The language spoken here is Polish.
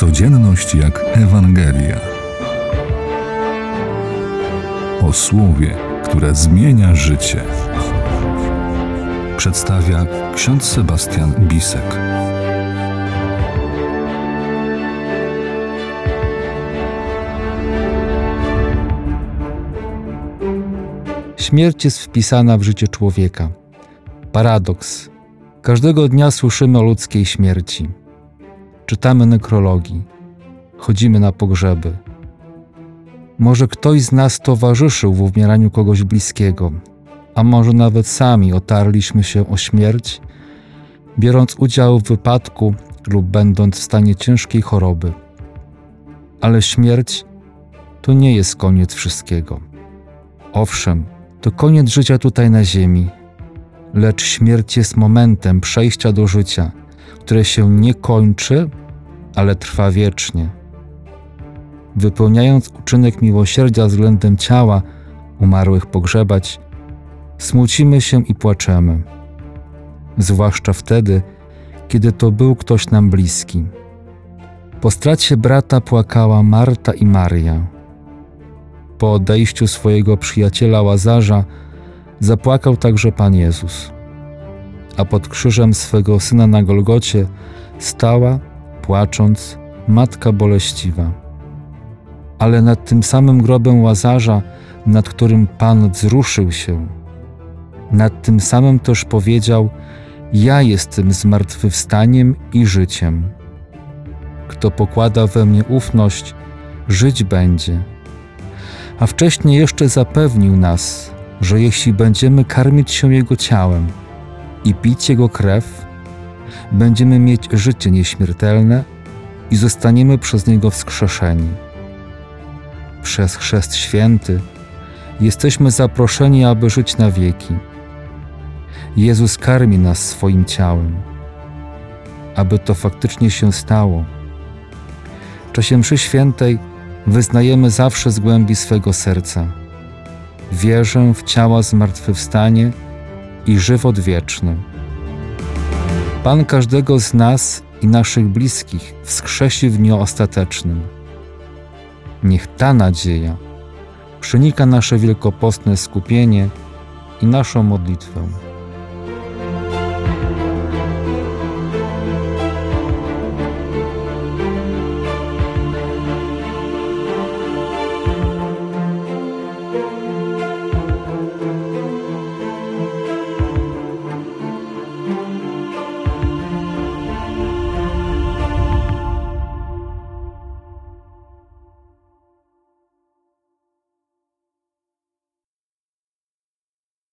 Codzienność jak Ewangelia. O słowie, które zmienia życie. Przedstawia ksiądz Sebastian Bisek. Śmierć jest wpisana w życie człowieka. Paradoks. Każdego dnia słyszymy o ludzkiej śmierci. Czytamy nekrologii. Chodzimy na pogrzeby. Może ktoś z nas towarzyszył w umieraniu kogoś bliskiego, a może nawet sami otarliśmy się o śmierć, biorąc udział w wypadku lub będąc w stanie ciężkiej choroby. Ale śmierć to nie jest koniec wszystkiego. Owszem, to koniec życia tutaj na ziemi, lecz śmierć jest momentem przejścia do życia, które się nie kończy, ale trwa wiecznie. Wypełniając uczynek miłosierdzia względem ciała umarłych pogrzebać, smucimy się i płaczemy, zwłaszcza wtedy, kiedy to był ktoś nam bliski. Po stracie brata płakała Marta i Maria. Po odejściu swojego przyjaciela Łazarza zapłakał także Pan Jezus. A pod krzyżem swego syna na Golgocie stała, płacząc, matka boleściwa. Ale nad tym samym grobem Łazarza, nad którym Pan wzruszył się, nad tym samym też powiedział: Ja jestem zmartwychwstaniem i życiem. Kto pokłada we mnie ufność, żyć będzie. A wcześniej jeszcze zapewnił nas, że jeśli będziemy karmić się Jego ciałem i pić Jego krew, będziemy mieć życie nieśmiertelne i zostaniemy przez Niego wskrzeszeni. Przez chrzest święty jesteśmy zaproszeni, aby żyć na wieki. Jezus karmi nas swoim ciałem. Aby to faktycznie się stało, w czasie mszy świętej wyznajemy zawsze z głębi swego serca. Wierzę w ciała zmartwychwstanie i żywot wieczny. Pan każdego z nas i naszych bliskich wskrzesi w dniu ostatecznym. Niech ta nadzieja przenika nasze wielkopostne skupienie i naszą modlitwę.